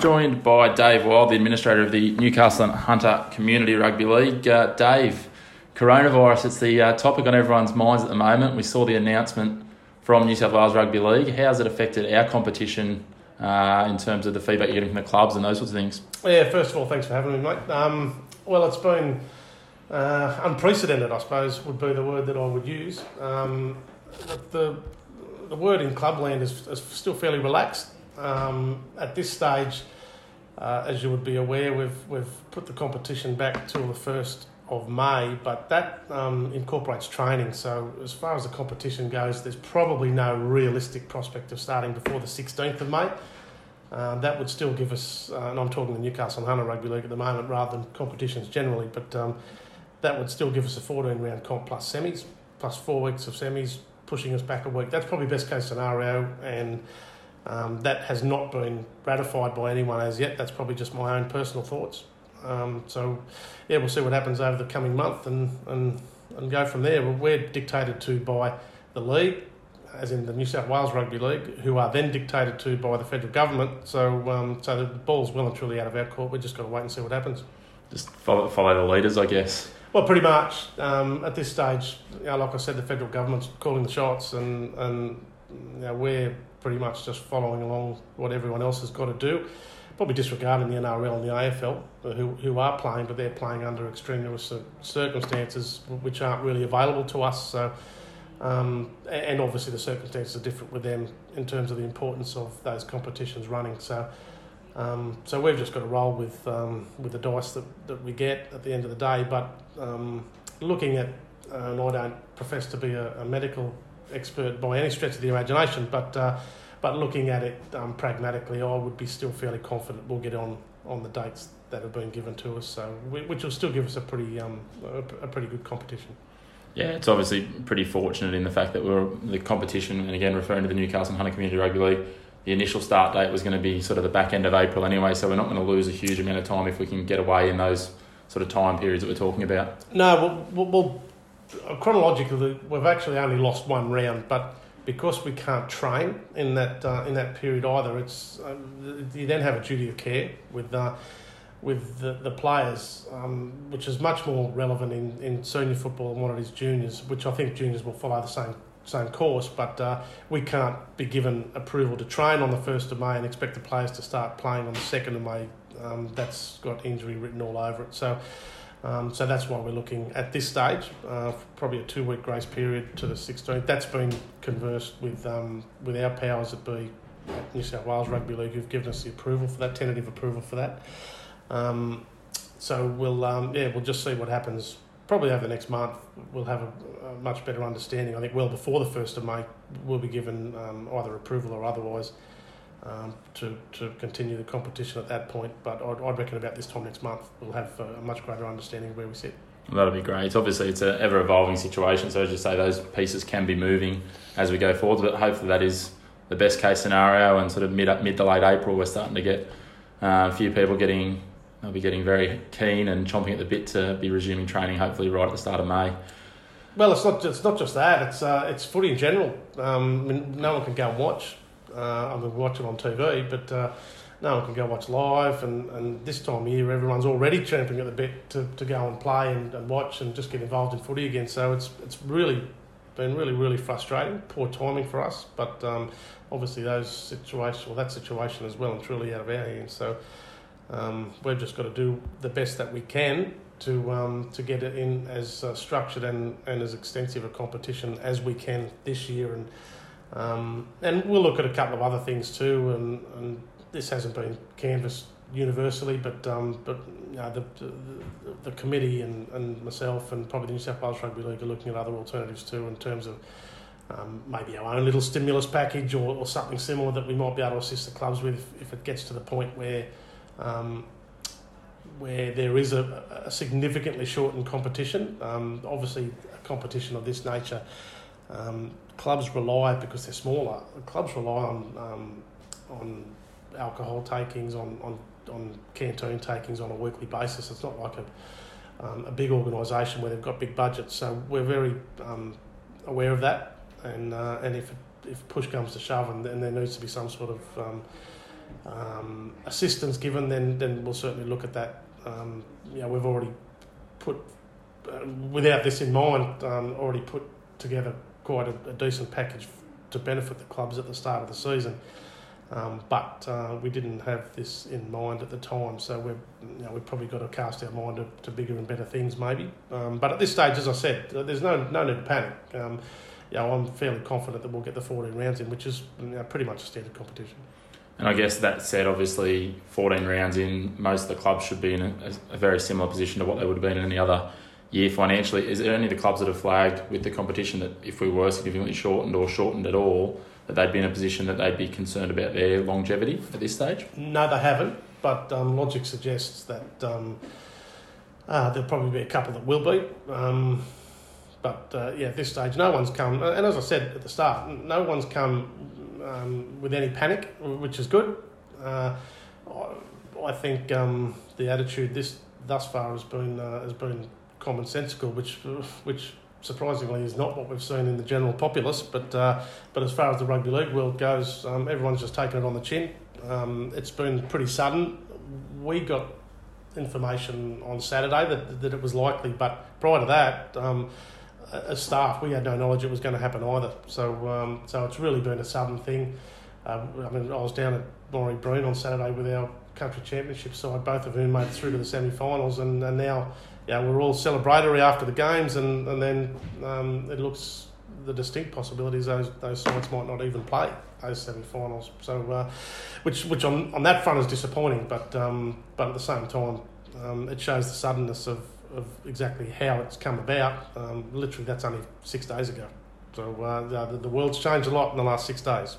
Joined by Dave Wild, the administrator of the Newcastle and Hunter Community Rugby League. Uh, Dave, coronavirus, it's the uh, topic on everyone's minds at the moment. We saw the announcement from New South Wales Rugby League. How has it affected our competition uh, in terms of the feedback you're getting from the clubs and those sorts of things? Yeah, first of all, thanks for having me, mate. Um, well, it's been uh, unprecedented, I suppose, would be the word that I would use. Um, the, the word in clubland is, is still fairly relaxed. Um, at this stage, uh, as you would be aware, we've, we've put the competition back till the 1st of May, but that um, incorporates training. So, as far as the competition goes, there's probably no realistic prospect of starting before the 16th of May. Uh, that would still give us, uh, and I'm talking the Newcastle Hunter Rugby League at the moment rather than competitions generally, but um, that would still give us a 14 round comp plus semis, plus four weeks of semis, pushing us back a week. That's probably best case scenario, and um, that has not been ratified by anyone as yet. That's probably just my own personal thoughts. Um, so, yeah, we'll see what happens over the coming month and, and, and go from there. We're dictated to by the league, as in the New South Wales Rugby League, who are then dictated to by the federal government. So, um, so the ball's well and truly out of our court. We've just got to wait and see what happens. Just follow, follow the leaders, I guess. Well, pretty much. Um, at this stage, you know, like I said, the federal government's calling the shots, and and you know, we're pretty much just following along what everyone else has got to do. Probably disregarding the NRL and the AFL, who who are playing, but they're playing under extraneous circumstances which aren't really available to us. So. Um, and obviously the circumstances are different with them in terms of the importance of those competitions running. So, um, so we've just got to roll with um, with the dice that, that we get at the end of the day. But um, looking at, uh, and I don't profess to be a, a, medical expert by any stretch of the imagination, but uh, but looking at it um, pragmatically, I would be still fairly confident we'll get on on the dates that have been given to us. So which will still give us a pretty um, a, a pretty good competition. Yeah, it's obviously pretty fortunate in the fact that we're the competition, and again referring to the Newcastle and Hunter Community Rugby League the initial start date was going to be sort of the back end of April anyway, so we're not going to lose a huge amount of time if we can get away in those sort of time periods that we're talking about. No, well, well chronologically, we've actually only lost one round, but because we can't train in that uh, in that period either, it's uh, you then have a duty of care with. Uh, with the, the players, um, which is much more relevant in, in senior football than what it is juniors, which I think juniors will follow the same same course, but uh, we can't be given approval to train on the 1st of May and expect the players to start playing on the 2nd of May. Um, that's got injury written all over it. So, um, so that's why we're looking at this stage, uh, probably a two week grace period to the 16th. That's been conversed with, um, with our powers that be at New South Wales Rugby League who've given us the approval for that, tentative approval for that. Um, so we'll, um, yeah, we'll just see what happens probably over the next month, we'll have a, a, much better understanding. I think well before the 1st of May, we'll be given um, either approval or otherwise um, to, to continue the competition at that point. But I'd, I'd reckon about this time next month, we'll have a much greater understanding of where we sit. That'll be great. Obviously, it's an ever evolving situation, so as you say, those pieces can be moving as we go forward. But hopefully, that is the best case scenario. And sort of mid mid to late April, we're starting to get uh, a few people getting they'll be getting very keen and chomping at the bit to be resuming training. Hopefully, right at the start of May. Well, it's not. It's not just that. It's uh, it's footy in general. Um, I mean, no one can go and watch. Uh, I mean, watch it on TV, but uh, no one can go watch live. And, and this time of year, everyone's already champing at the bit to, to go and play and, and watch and just get involved in footy again. So it's it's really been really really frustrating. Poor timing for us, but um, obviously those situations, well, that situation is well and truly out of our hands. So. Um, we've just got to do the best that we can to um, to get it in as uh, structured and, and as extensive a competition as we can this year, and um, and we'll look at a couple of other things too. And, and this hasn't been canvassed universally, but um, but you know, the, the, the committee and, and myself and probably the New South Wales Rugby League are looking at other alternatives too in terms of um, maybe our own little stimulus package or, or something similar that we might be able to assist the clubs with if, if it gets to the point where um, where there is a, a significantly shortened competition. Um, obviously, a competition of this nature, um, clubs rely because they're smaller. Clubs rely on um, on alcohol takings, on, on on canteen takings on a weekly basis. It's not like a um, a big organisation where they've got big budgets. So we're very um, aware of that, and uh, and if if push comes to shove, and, and there needs to be some sort of um, um, assistance given, then then we'll certainly look at that. Um, you know, we've already put, uh, without this in mind, um, already put together quite a, a, decent package to benefit the clubs at the start of the season. Um, but uh, we didn't have this in mind at the time, so we've you know, we've probably got to cast our mind to, to bigger and better things, maybe. Um, but at this stage, as I said, there's no no need to panic. Um, you know, I'm fairly confident that we'll get the 14 rounds in, which is you know, pretty much a standard competition. And I guess that said, obviously, 14 rounds in, most of the clubs should be in a, a, very similar position to what they would have been in any other year financially. Is it only the clubs that have flagged with the competition that if we were significantly shortened or shortened at all, that they'd be in a position that they'd be concerned about their longevity at this stage? No, they haven't, but um, logic suggests that um, uh, there'll probably be a couple that will be. Um, but uh, yeah, at this stage, no one's come, and as I said at the start, no one's come um, with any panic, which is good. Uh, I think um, the attitude this thus far has been uh, has been commonsensical, which which surprisingly is not what we've seen in the general populace. But uh, but as far as the rugby league world goes, um, everyone's just taken it on the chin. Um, it's been pretty sudden. We got information on Saturday that that it was likely, but prior to that. Um, as staff, we had no knowledge it was going to happen either. So, um, so it's really been a sudden thing. Uh, I mean, I was down at Moree Breen on Saturday with our country championship side, both of whom made it through to the semi-finals, and, and now, yeah, we're all celebratory after the games, and and then um, it looks the distinct possibilities those those sides might not even play those semi-finals. So, uh, which which on on that front is disappointing, but um, but at the same time, um, it shows the suddenness of of exactly how it's come about. Um, literally, that's only six days ago. So uh, the, the world's changed a lot in the last six days.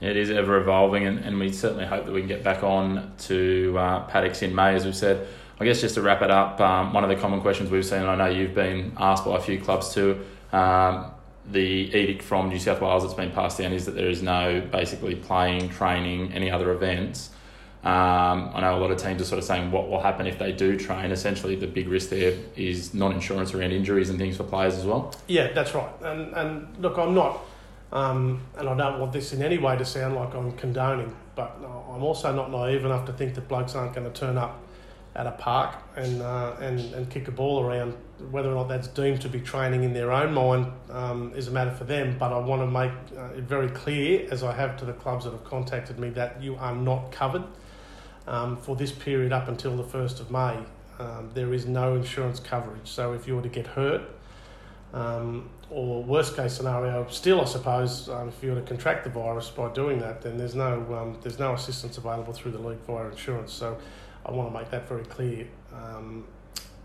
It is ever evolving, and, and we certainly hope that we can get back on to uh, paddocks in May, as we've said. I guess just to wrap it up, um, one of the common questions we've seen, and I know you've been asked by a few clubs too, um, the edict from New South Wales that's been passed down is that there is no basically playing, training, any other events um, I know a lot of teams are sort of saying what will happen if they do train. Essentially, the big risk there is non-insurance around injuries and things for players as well. Yeah, that's right. And and look, I'm not, um, and I don't want this in any way to sound like I'm condoning, but I'm also not naive enough to think that blokes aren't going to turn up at a park and uh, and and kick a ball around. Whether or not that's deemed to be training in their own mind um, is a matter for them. But I want to make uh, it very clear, as I have to the clubs that have contacted me, that you are not covered um, for this period up until the 1st of May. Um, there is no insurance coverage. So if you were to get hurt, um, or worst case scenario, still I suppose, um, if you were to contract the virus by doing that, then there's no um, there's no assistance available through the league via insurance. So I want to make that very clear. Um,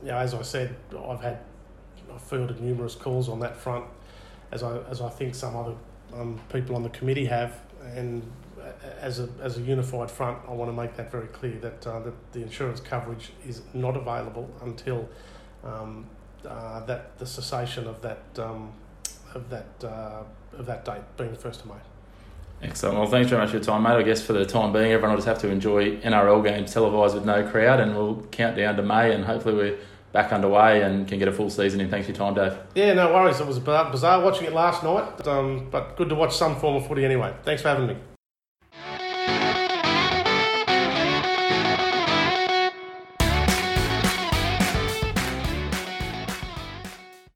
you know, as I said, I've had I've fielded numerous calls on that front, as I as I think some other um, people on the committee have, and as a, as a unified front, I want to make that very clear that, uh, that the insurance coverage is not available until um, uh, that the cessation of that um, of that uh, of that date being the first of May. Excellent. Well, thanks very much for your time, mate. I guess for the time being, everyone will just have to enjoy NRL games televised with no crowd, and we'll count down to May, and hopefully we're back underway and can get a full season in. Thanks for your time, Dave. Yeah, no worries. It was bizarre watching it last night, um, but good to watch some form of footy anyway. Thanks for having me.